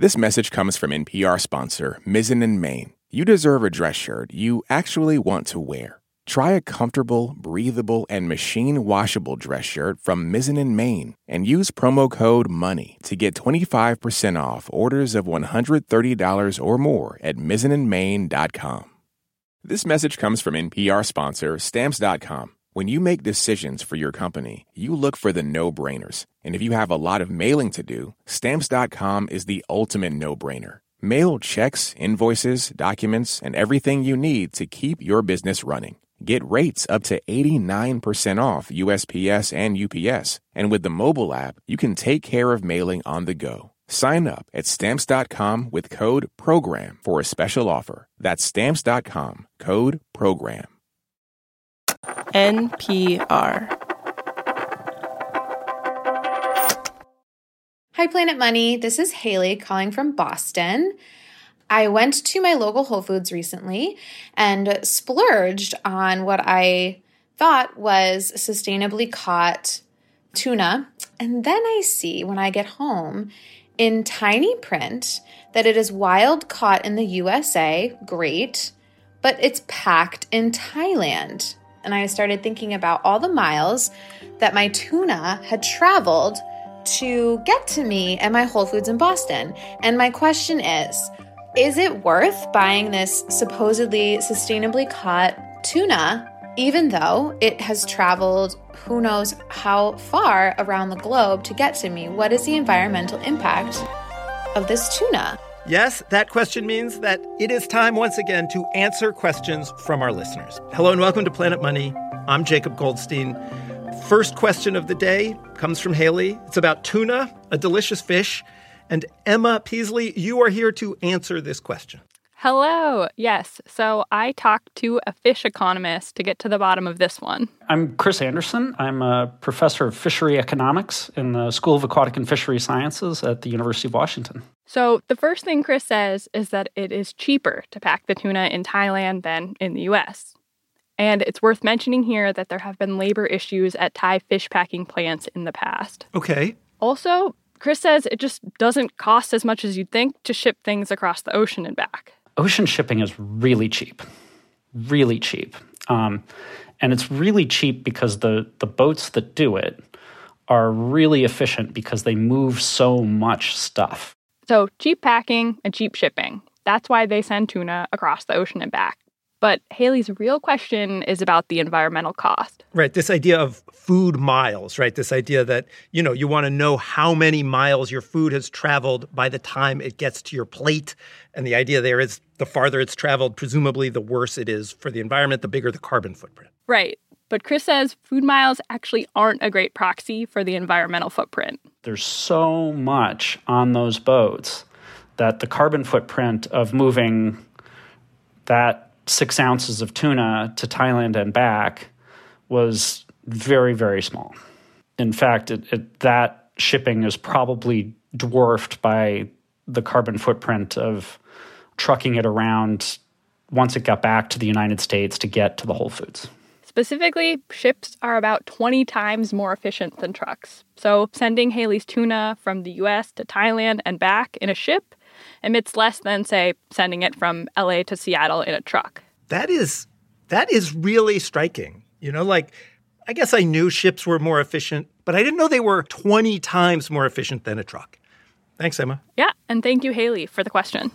This message comes from NPR sponsor Mizzen and Main. You deserve a dress shirt you actually want to wear. Try a comfortable, breathable, and machine washable dress shirt from Mizzen and Main and use promo code MONEY to get 25% off orders of $130 or more at mizzenandmain.com. This message comes from NPR sponsor Stamps.com. When you make decisions for your company, you look for the no brainers. And if you have a lot of mailing to do, Stamps.com is the ultimate no brainer. Mail checks, invoices, documents, and everything you need to keep your business running. Get rates up to 89% off USPS and UPS. And with the mobile app, you can take care of mailing on the go. Sign up at stamps.com with code PROGRAM for a special offer. That's stamps.com, code PROGRAM. NPR. Hi, Planet Money. This is Haley calling from Boston. I went to my local Whole Foods recently and splurged on what I thought was sustainably caught tuna. And then I see when I get home in tiny print that it is wild caught in the USA. Great. But it's packed in Thailand. And I started thinking about all the miles that my tuna had traveled to get to me at my Whole Foods in Boston. And my question is, is it worth buying this supposedly sustainably caught tuna, even though it has traveled who knows how far around the globe to get to me? What is the environmental impact of this tuna? Yes, that question means that it is time once again to answer questions from our listeners. Hello and welcome to Planet Money. I'm Jacob Goldstein. First question of the day comes from Haley. It's about tuna, a delicious fish. And Emma Peasley, you are here to answer this question. Hello. Yes. So I talked to a fish economist to get to the bottom of this one. I'm Chris Anderson. I'm a professor of fishery economics in the School of Aquatic and Fishery Sciences at the University of Washington. So the first thing Chris says is that it is cheaper to pack the tuna in Thailand than in the US. And it's worth mentioning here that there have been labor issues at Thai fish packing plants in the past. Okay. Also, Chris says it just doesn't cost as much as you'd think to ship things across the ocean and back. Ocean shipping is really cheap, really cheap. Um, and it's really cheap because the, the boats that do it are really efficient because they move so much stuff. So, cheap packing and cheap shipping. That's why they send tuna across the ocean and back. But Haley's real question is about the environmental cost. Right. This idea of food miles, right? This idea that, you know, you want to know how many miles your food has traveled by the time it gets to your plate. And the idea there is the farther it's traveled, presumably the worse it is for the environment, the bigger the carbon footprint. Right. But Chris says food miles actually aren't a great proxy for the environmental footprint. There's so much on those boats that the carbon footprint of moving that six ounces of tuna to Thailand and back was very, very small. In fact, it, it, that shipping is probably dwarfed by the carbon footprint of trucking it around once it got back to the United States to get to the Whole Foods. Specifically, ships are about 20 times more efficient than trucks. So, sending Haley's tuna from the US to Thailand and back in a ship emits less than, say, sending it from LA to Seattle in a truck. That is that is really striking. You know, like I guess I knew ships were more efficient, but I didn't know they were 20 times more efficient than a truck. Thanks, Emma. Yeah, and thank you, Haley, for the question.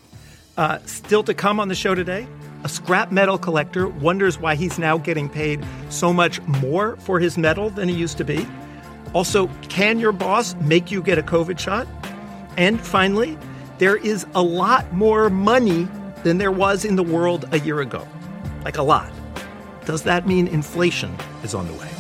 Uh, still to come on the show today, a scrap metal collector wonders why he's now getting paid so much more for his metal than he used to be. Also, can your boss make you get a COVID shot? And finally, there is a lot more money than there was in the world a year ago. Like a lot. Does that mean inflation is on the way?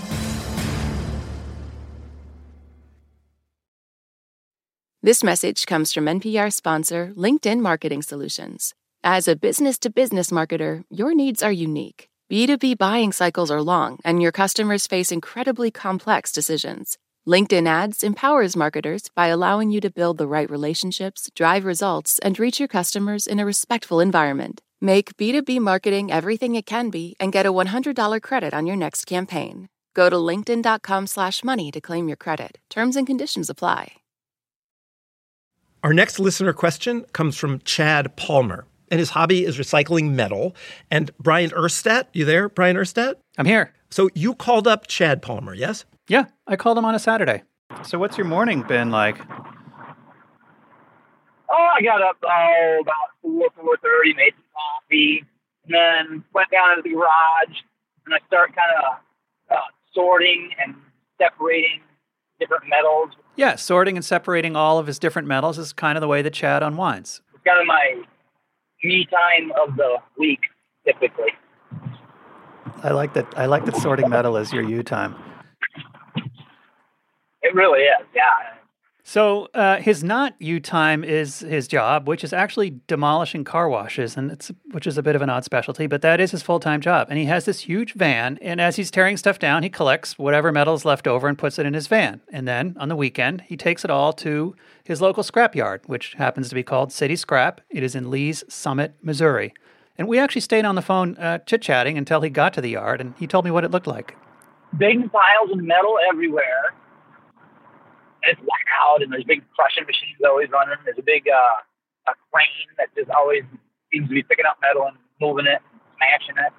This message comes from NPR sponsor LinkedIn Marketing Solutions. As a business to business marketer, your needs are unique. B2B buying cycles are long, and your customers face incredibly complex decisions. LinkedIn Ads empowers marketers by allowing you to build the right relationships, drive results, and reach your customers in a respectful environment. Make B2B marketing everything it can be and get a $100 credit on your next campaign. Go to linkedin.com slash money to claim your credit. Terms and conditions apply. Our next listener question comes from Chad Palmer, and his hobby is recycling metal. And Bryant Urstadt, you there, Bryant Urstadt? I'm here. So you called up Chad Palmer, yes? Yeah, I called him on a Saturday. So what's your morning been like? Oh, I got up oh, about four four thirty, made some coffee, and then went down into the garage, and I start kind of uh, sorting and separating different metals. Yeah, sorting and separating all of his different metals is kind of the way that Chad unwinds. It's kind of my me time of the week, typically. I like that. I like that sorting metal is your you time. It really is, yeah. So uh, his not you time is his job, which is actually demolishing car washes, and it's which is a bit of an odd specialty, but that is his full time job. And he has this huge van, and as he's tearing stuff down, he collects whatever metal is left over and puts it in his van. And then on the weekend, he takes it all to his local scrap yard, which happens to be called City Scrap. It is in Lee's Summit, Missouri. And we actually stayed on the phone uh, chit chatting until he got to the yard, and he told me what it looked like. Big piles of metal everywhere. It's loud, and there's big crushing machines always running. There's a big uh, a crane that just always seems to be picking up metal and moving it, and smashing it.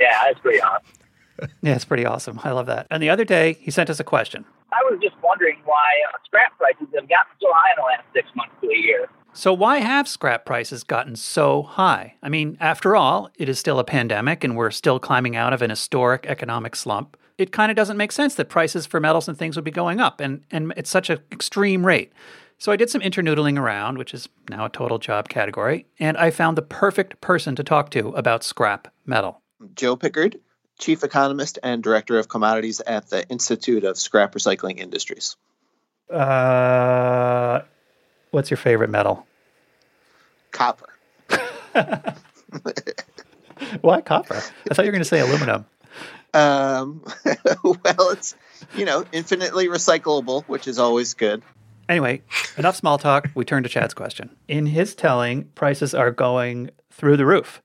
Yeah, that's pretty awesome. Yeah, it's pretty awesome. I love that. And the other day, he sent us a question. I was just wondering why uh, scrap prices have gotten so high in the last six months to a year. So, why have scrap prices gotten so high? I mean, after all, it is still a pandemic and we're still climbing out of an historic economic slump. It kind of doesn't make sense that prices for metals and things would be going up and, and at such an extreme rate. So, I did some internoodling around, which is now a total job category, and I found the perfect person to talk to about scrap metal. Joe Pickard, Chief Economist and Director of Commodities at the Institute of Scrap Recycling Industries. Uh, what's your favorite metal? Copper. Why copper? I thought you were going to say aluminum. Um, well, it's, you know, infinitely recyclable, which is always good. Anyway, enough small talk. We turn to Chad's question. In his telling, prices are going through the roof.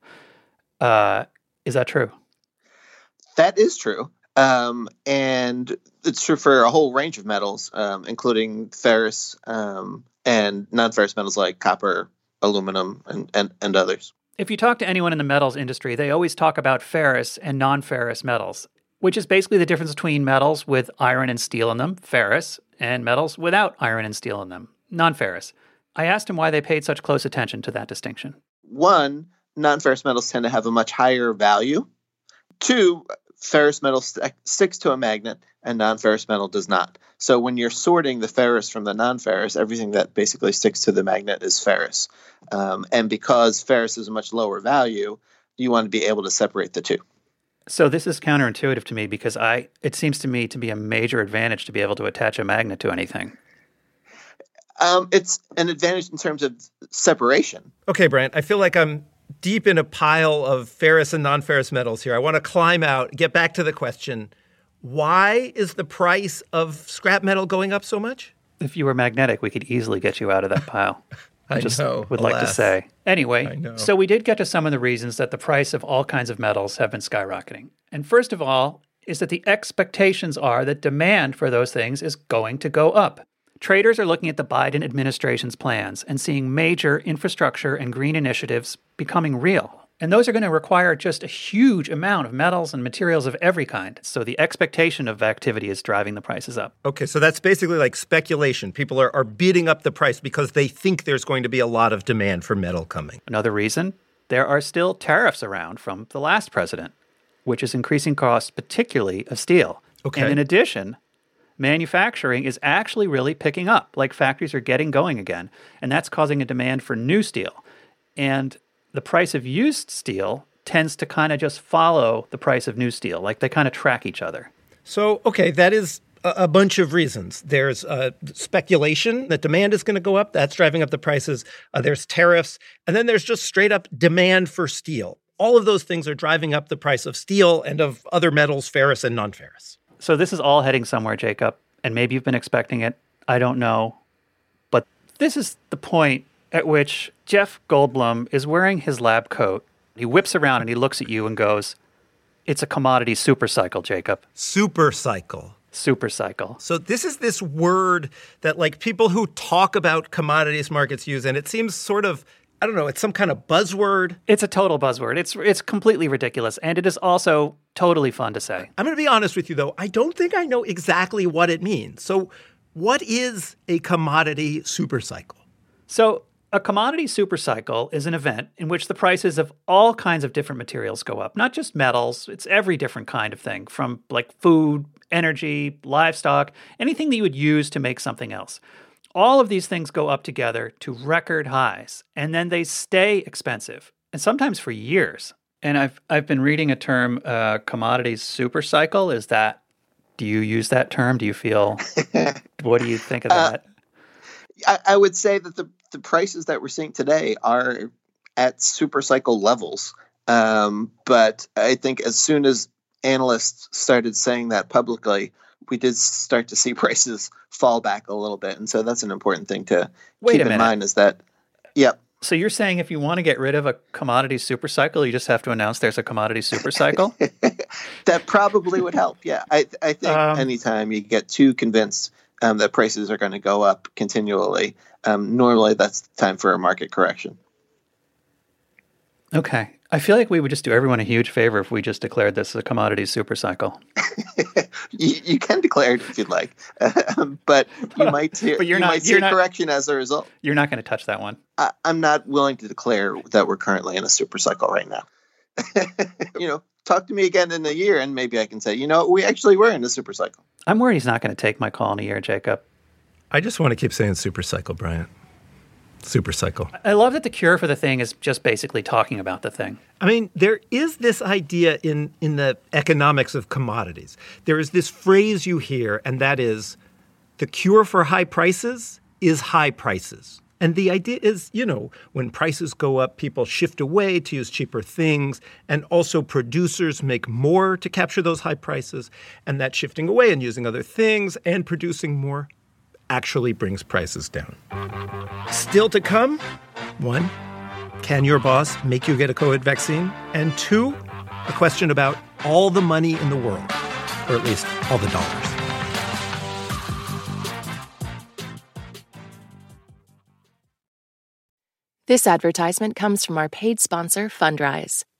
Uh, is that true? That is true. Um, and it's true for a whole range of metals, um, including ferrous um, and non ferrous metals like copper, aluminum, and, and, and others. If you talk to anyone in the metals industry, they always talk about ferrous and non ferrous metals, which is basically the difference between metals with iron and steel in them, ferrous, and metals without iron and steel in them, non ferrous. I asked him why they paid such close attention to that distinction. One, non ferrous metals tend to have a much higher value. Two, ferrous metal st- sticks to a magnet and non-ferrous metal does not. So when you're sorting the ferrous from the non-ferrous, everything that basically sticks to the magnet is ferrous. Um, and because ferrous is a much lower value, you want to be able to separate the two. So this is counterintuitive to me because I it seems to me to be a major advantage to be able to attach a magnet to anything. Um, it's an advantage in terms of separation. Okay, Bryant, I feel like I'm deep in a pile of ferrous and non-ferrous metals here. I want to climb out, get back to the question. Why is the price of scrap metal going up so much? If you were magnetic, we could easily get you out of that pile. I just know, would like to say. Anyway, so we did get to some of the reasons that the price of all kinds of metals have been skyrocketing. And first of all, is that the expectations are that demand for those things is going to go up. Traders are looking at the Biden administration's plans and seeing major infrastructure and green initiatives becoming real. And those are going to require just a huge amount of metals and materials of every kind. So the expectation of activity is driving the prices up. Okay, so that's basically like speculation. People are, are bidding up the price because they think there's going to be a lot of demand for metal coming. Another reason, there are still tariffs around from the last president, which is increasing costs, particularly of steel. Okay. And in addition, manufacturing is actually really picking up. Like factories are getting going again, and that's causing a demand for new steel. And the price of used steel tends to kind of just follow the price of new steel. Like they kind of track each other. So, okay, that is a, bunch of reasons. There's uh, speculation that demand is going to go up. That's driving up the prices. Uh, there's tariffs. And then there's just straight up demand for steel. All of those things are driving up the price of steel and of other metals, ferrous and non ferrous. So this is all heading somewhere, Jacob, and maybe you've been expecting it. I don't know. But this is the point at which Jeff Goldblum is wearing his lab coat. He whips around and he looks at you and goes, It's a commodity super cycle, Jacob. Super cycle. super cycle. So this is this word that like people who talk about commodities markets use, and it seems sort of I don't know, it's some kind of buzzword. It's a total buzzword. It's it's completely ridiculous, and it is also totally fun to say. I'm going to be honest with you though. I don't think I know exactly what it means. So, what is a commodity supercycle? So, a commodity supercycle is an event in which the prices of all kinds of different materials go up, not just metals, it's every different kind of thing, from like food, energy, livestock, anything that you would use to make something else. All of these things go up together to record highs, and then they stay expensive, and sometimes for years. And I've I've been reading a term, uh, commodities super cycle. Is that? Do you use that term? Do you feel? what do you think of Uh, that? I, I would say that the, the prices that we're seeing today are at super cycle levels. Um, but I think as soon as analysts started saying that publicly, we did start to see prices fall back a little bit. And so that's an important thing to Wait keep in mind is that, yep. So you're saying if you want to get rid of a commodity super cycle, you just have to announce there's a commodity super cycle? that probably would help. Yeah, I, I think Um, anytime you get too convinced um, that prices are going to go up continually, um, normally that's time for a market correction. okay. I feel like we would just do everyone a huge favor if we just declared this a commodity super cycle. You, you can declare it if you'd like, um, but you might see, But you're you not- might see you're a not- correction as a result. You're not going to touch that one. I, I'm not willing to declare that we're currently in a super cycle right now. you know, talk to me again in a year, and maybe I can say, you know, we actually were in a super cycle. I'm worried he's not going to take my call in a year, Jacob. I just want to keep saying super cycle, Bryant. Super cycle. I love that the cure for the thing is just basically talking about the thing. I mean, there is this idea in, in the economics of commodities. There is this phrase you hear, and that is the cure for high prices is high prices. And the idea is, you know, when prices go up, people shift away to use cheaper things, and also producers make more to capture those high prices. And that shifting away and using other things and producing more actually brings prices down. Still to come one, can your boss make you get a COVID vaccine? And two, a question about all the money in the world, or at least all the dollars. This advertisement comes from our paid sponsor, Fundrise.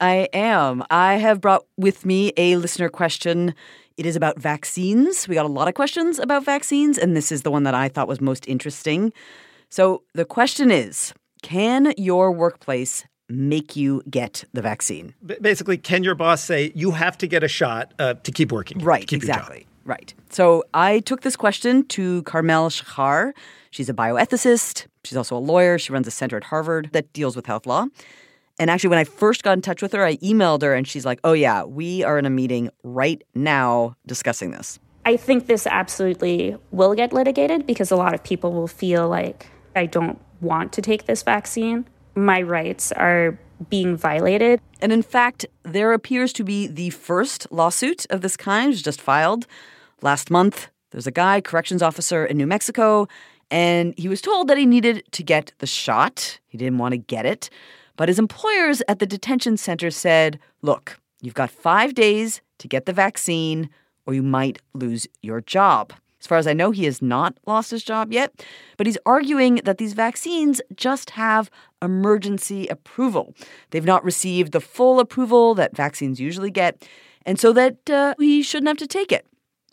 I am. I have brought with me a listener question. It is about vaccines. We got a lot of questions about vaccines, and this is the one that I thought was most interesting. So the question is Can your workplace make you get the vaccine? Basically, can your boss say you have to get a shot uh, to keep working? Right, keep exactly. Right. So I took this question to Carmel Shachar. She's a bioethicist. She's also a lawyer. She runs a center at Harvard that deals with health law. And actually, when I first got in touch with her, I emailed her and she's like, oh, yeah, we are in a meeting right now discussing this. I think this absolutely will get litigated because a lot of people will feel like I don't want to take this vaccine. My rights are being violated. And in fact, there appears to be the first lawsuit of this kind just filed last month. There's a guy, corrections officer in New Mexico, and he was told that he needed to get the shot. He didn't want to get it. But his employers at the detention center said, look, you've got five days to get the vaccine, or you might lose your job. As far as I know, he has not lost his job yet, but he's arguing that these vaccines just have emergency approval. They've not received the full approval that vaccines usually get, and so that uh, he shouldn't have to take it.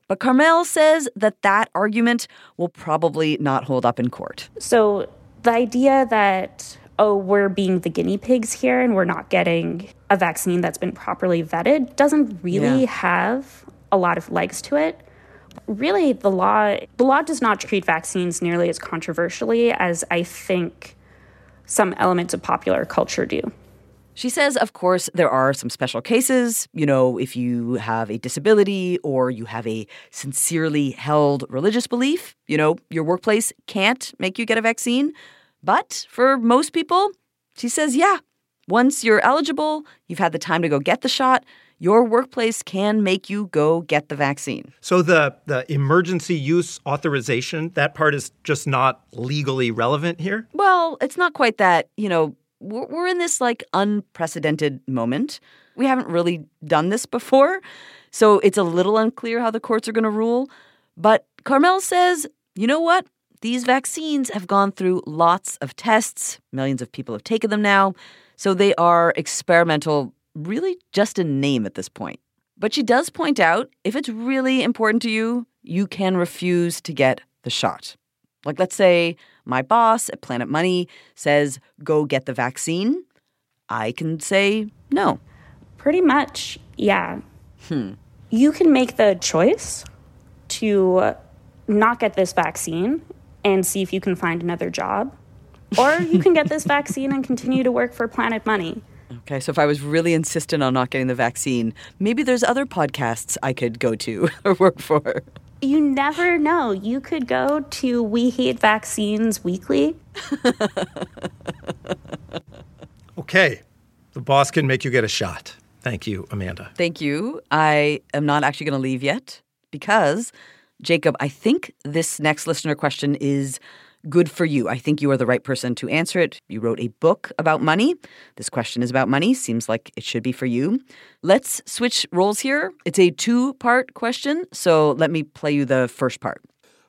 But Carmel says that that argument will probably not hold up in court. So the idea that, oh, we're being the guinea pigs here and we're not getting a vaccine that's been properly vetted doesn't really Yeah. have a lot of legs to it. Really, the law the law does not treat vaccines nearly as controversially as I think some elements of popular culture do. She says, of course, there are some special cases. You know, if you have a disability or you have a sincerely held religious belief, you know, your workplace can't make you get a vaccine. But for most people, she says, yeah, once you're eligible, you've had the time to go get the shot, your workplace can make you go get the vaccine. So the the emergency use authorization, that part is just not legally relevant here? Well, it's not quite that, you know, we're, we're in this like unprecedented moment. We haven't really done this before. So it's a little unclear how the courts are going to rule. But Carmel says, you know what? These vaccines have gone through lots of tests. Millions of people have taken them now. So they are experimental, really just a name at this point. But she does point out if it's really important to you, you can refuse to get the shot. Like, let's say my boss at Planet Money says, go get the vaccine. I can say no. Pretty much, yeah. Hmm. You can make the choice to not get this vaccine and see if you can find another job. Or you can get this vaccine and continue to work for Planet Money. Okay, so if I was really insistent on not getting the vaccine, maybe there's other podcasts I could go to or work for. You never know. You could go to We Hate Vaccines Weekly. Okay. The boss can make you get a shot. Thank you, Amanda. Thank you. I am not actually going to leave yet because, Jacob, I think this next listener question is good for you. I think you are the right person to answer it. You wrote a book about money. This question is about money. Seems like it should be for you. Let's switch roles here. It's a two part question. So let me play you the first part.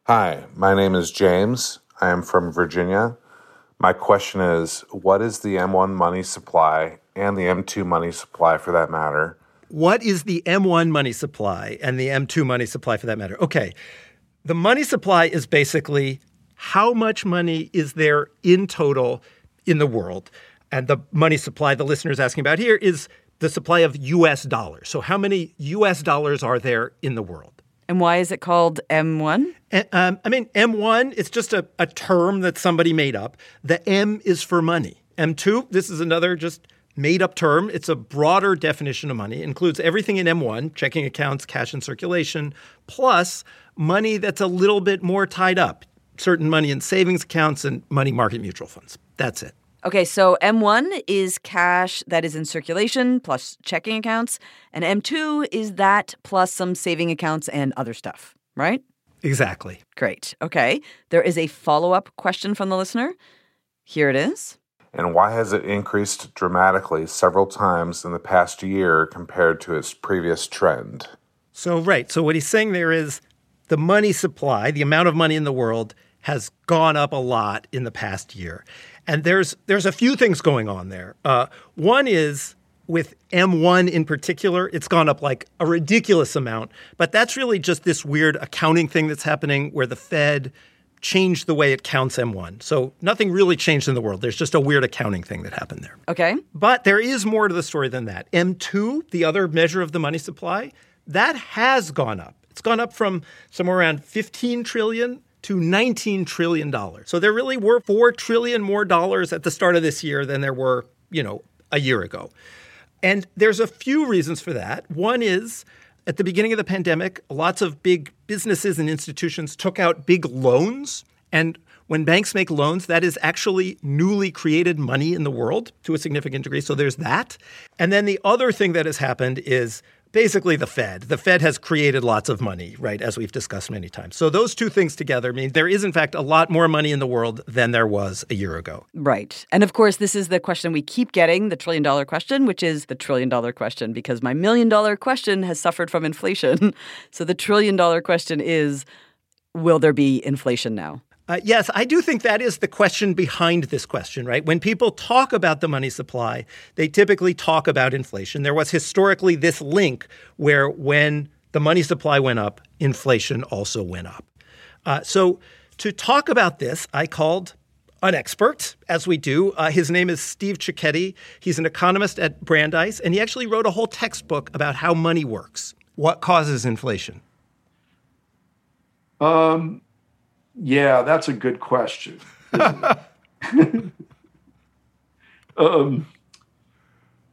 Hi, my name is James. I am from Virginia. My question is What is the M1 money supply and the M2 money supply for that matter? What is the M1 money supply and the M2 money supply for that matter? Okay. The money supply is basically how much money is there in total in the world? And the money supply the listener is asking about here is the supply of US dollars. So, how many US dollars are there in the world? And why is it called M1? Um, I mean, M1, it's just a, a term that somebody made up. The M is for money. M2, this is another just made up term. It's a broader definition of money. It includes everything in M1 checking accounts, cash in circulation, plus money that's a little bit more tied up certain money in savings accounts and money market mutual funds. That's it. Okay, so M1 is cash that is in circulation plus checking accounts, and M2 is that plus some saving accounts and other stuff, right? Exactly. Great. Okay. There is a follow up question from the listener. Here it is. And why has it increased dramatically several times in the past year compared to its previous trend? So, right. So, what he's saying there is the money supply, the amount of money in the world, has gone up a lot in the past year. And there's there's a few things going on there. Uh, one is with M1 in particular, it's gone up like a ridiculous amount. But that's really just this weird accounting thing that's happening where the Fed changed the way it counts M1. So nothing really changed in the world. There's just a weird accounting thing that happened there. Okay. But there is more to the story than that. M2, the other measure of the money supply, that has gone up. It's gone up from somewhere around 15 trillion to 19 trillion dollars. So there really were 4 trillion more dollars at the start of this year than there were, you know, a year ago. And there's a few reasons for that. One is at the beginning of the pandemic, lots of big businesses and institutions took out big loans. And when banks make loans, that is actually newly created money in the world to a significant degree. So there's that. And then the other thing that has happened is basically the Fed. The Fed has created lots of money, right, as we've discussed many times. So those two things together mean there is, in fact, a lot more money in the world than there was a year ago. Right. And of course, this is the question we keep getting the trillion dollar question, which is the trillion dollar question, because my million dollar question has suffered from inflation. So the trillion dollar question is will there be inflation now? Uh, yes, I do think that is the question behind this question, right? When people talk about the money supply, they typically talk about inflation. There was historically this link where when the money supply went up, inflation also went up. Uh, so to talk about this, I called an expert, as we do. Uh, his name is Steve Cecchetti. He's an economist at Brandeis, and he actually wrote a whole textbook about how money works. What causes inflation? Um, yeah, that's a good question. um,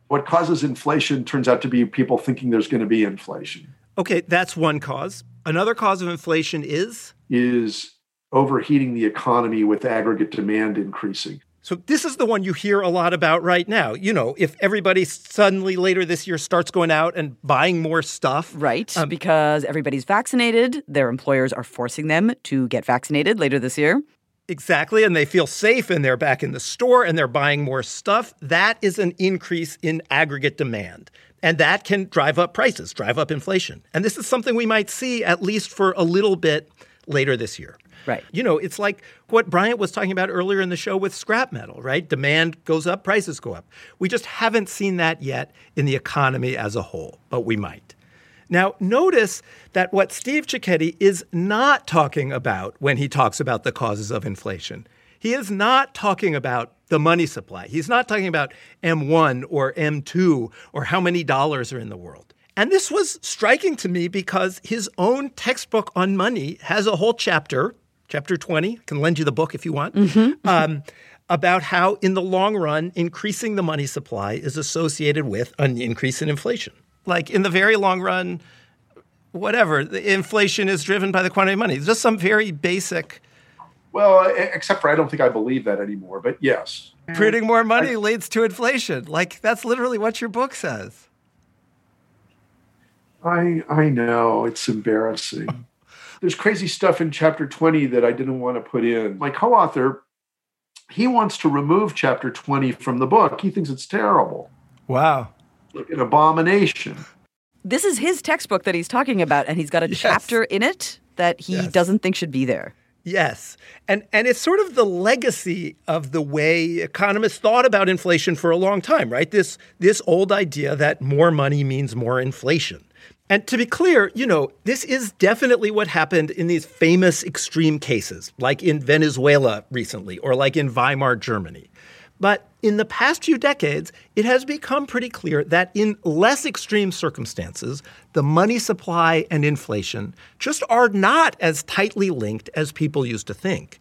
What causes inflation turns out to be people thinking there's going to be inflation. Okay, that's one cause. Another cause of inflation is is overheating the economy with aggregate demand increasing. So this is the one you hear a lot about right now. You know, if everybody suddenly later this year starts going out and buying more stuff. Right, um, because everybody's vaccinated, their employers are forcing them to get vaccinated later this year. Exactly, and they feel safe and they're back in the store and they're buying more stuff. That is an increase in aggregate demand. And that can drive up prices, drive up inflation. And this is something we might see at least for a little bit later this year. Right. You know, it's like what Bryant was talking about earlier in the show with scrap metal, right? Demand goes up, prices go up. We just haven't seen that yet in the economy as a whole, but we might. Now, notice that what Steve Cecchetti is not talking about when he talks about the causes of inflation, he is not talking about the money supply. He's not talking about M1 or M2 or how many dollars are in the world. And this was striking to me because his own textbook on money has a whole chapter, chapter 20, I can lend you the book if you want, mm-hmm. um, about how, in the long run, increasing the money supply is associated with an increase in inflation. Like in the very long run, whatever, the inflation is driven by the quantity of money. It's just some very basic. Well, except for I don't think I believe that anymore, but yes. Printing more money I, leads to inflation. Like that's literally what your book says. I I know it's embarrassing. There's crazy stuff in chapter 20 that I didn't want to put in. My co-author, he wants to remove chapter 20 from the book. He thinks it's terrible. Wow. Like an abomination. This is his textbook that he's talking about, and he's got a yes. chapter in it that he yes. doesn't think should be there. Yes. And and it's sort of the legacy of the way economists thought about inflation for a long time, right? This this old idea that more money means more inflation. And to be clear, you know, this is definitely what happened in these famous extreme cases, like in Venezuela recently or like in Weimar Germany. But in the past few decades, it has become pretty clear that in less extreme circumstances, the money supply and inflation just are not as tightly linked as people used to think.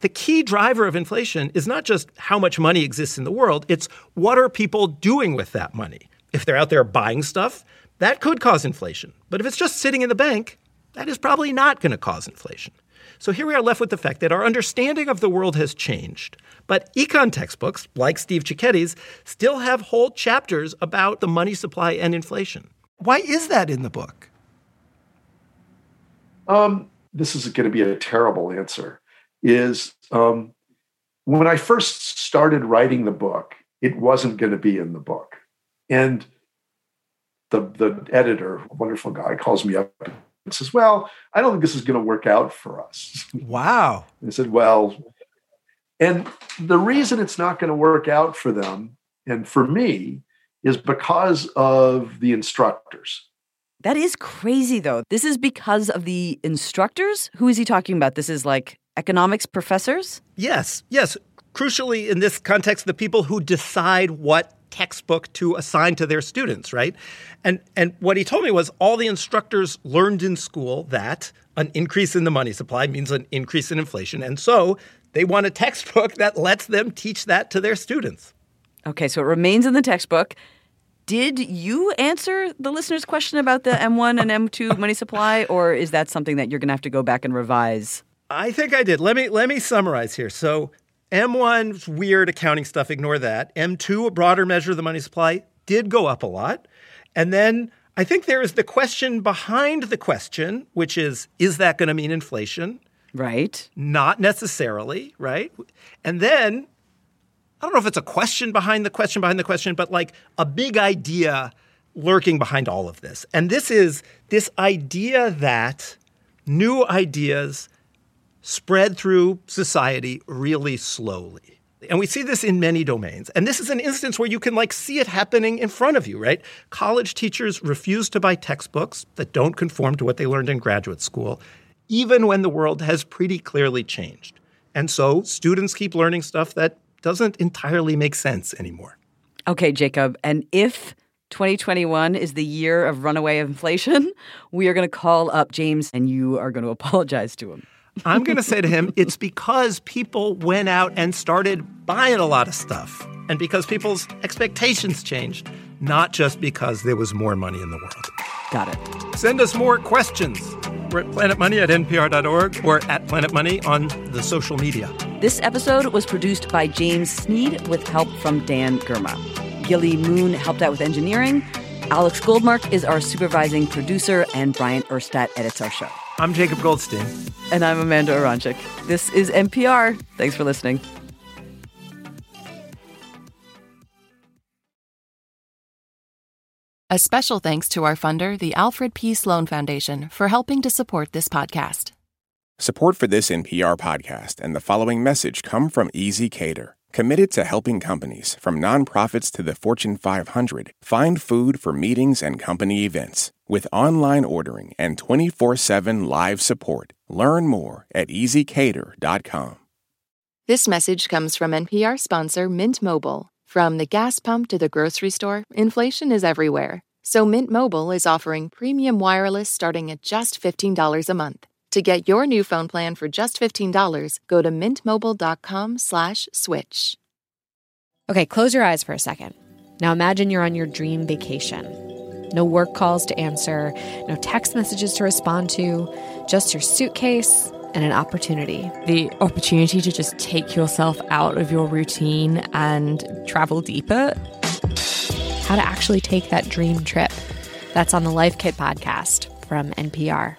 The key driver of inflation is not just how much money exists in the world, it's what are people doing with that money. If they're out there buying stuff, that could cause inflation. But if it's just sitting in the bank, that is probably not going to cause inflation. So here we are left with the fact that our understanding of the world has changed. But econ textbooks, like Steve Cecchetti's, still have whole chapters about the money supply and inflation. Why is that in the book? Um, this is going to be a terrible answer. Is um, when I first started writing the book, it wasn't going to be in the book. And the the editor, wonderful guy, calls me up and says, "Well, I don't think this is going to work out for us." Wow. I said, "Well," and the reason it's not going to work out for them and for me is because of the instructors. That is crazy, though. This is because of the instructors. Who is he talking about? This is like economics professors. Yes, yes. Crucially, in this context, the people who decide what textbook to assign to their students, right? And and what he told me was all the instructors learned in school that an increase in the money supply means an increase in inflation. And so they want a textbook that lets them teach that to their students. Okay, so it remains in the textbook. Did you answer the listener's question about the M1 and M2 money supply, or is that something that you're going to have to go back and revise? I think I did. Let me let me summarize here. So M1's weird accounting stuff, ignore that. M2, a broader measure of the money supply, did go up a lot. And then I think there is the question behind the question, which is is that going to mean inflation? Right. Not necessarily, right? And then I don't know if it's a question behind the question behind the question, but like a big idea lurking behind all of this. And this is this idea that new ideas spread through society really slowly. And we see this in many domains. And this is an instance where you can like see it happening in front of you, right? College teachers refuse to buy textbooks that don't conform to what they learned in graduate school, even when the world has pretty clearly changed. And so students keep learning stuff that doesn't entirely make sense anymore. Okay, Jacob. And if 2021 is the year of runaway inflation, we are going to call up James and you are going to apologize to him. I'm going to say to him, it's because people went out and started buying a lot of stuff, and because people's expectations changed, not just because there was more money in the world. Got it. Send us more questions. We're at planetmoney at npr.org or at Planet Money on the social media. This episode was produced by James Sneed with help from Dan Girma. Gilly Moon helped out with engineering. Alex Goldmark is our supervising producer, and Bryant Urstadt edits our show. I'm Jacob Goldstein. And I'm Amanda Aronczyk. This is NPR. Thanks for listening. A special thanks to our funder, the Alfred P. Sloan Foundation, for helping to support this podcast. Support for this NPR podcast and the following message come from ezCater, committed to helping companies, from nonprofits to the Fortune 500, find food for meetings and company events. With online ordering and 24 7 live support, learn more at ezcater.com. This message comes from NPR sponsor Mint Mobile. From the gas pump to the grocery store, inflation is everywhere. So Mint Mobile is offering premium wireless starting at just $15 a month. To get your new phone plan for just $15, go to mintmobile.com slash switch. Okay, close your eyes for a second. Now imagine you're on your dream vacation. No work calls to answer, no text messages to respond to, just your suitcase and an opportunity. The opportunity to just take yourself out of your routine and travel deeper. How to actually take that dream trip. That's on the Life Kit podcast from NPR.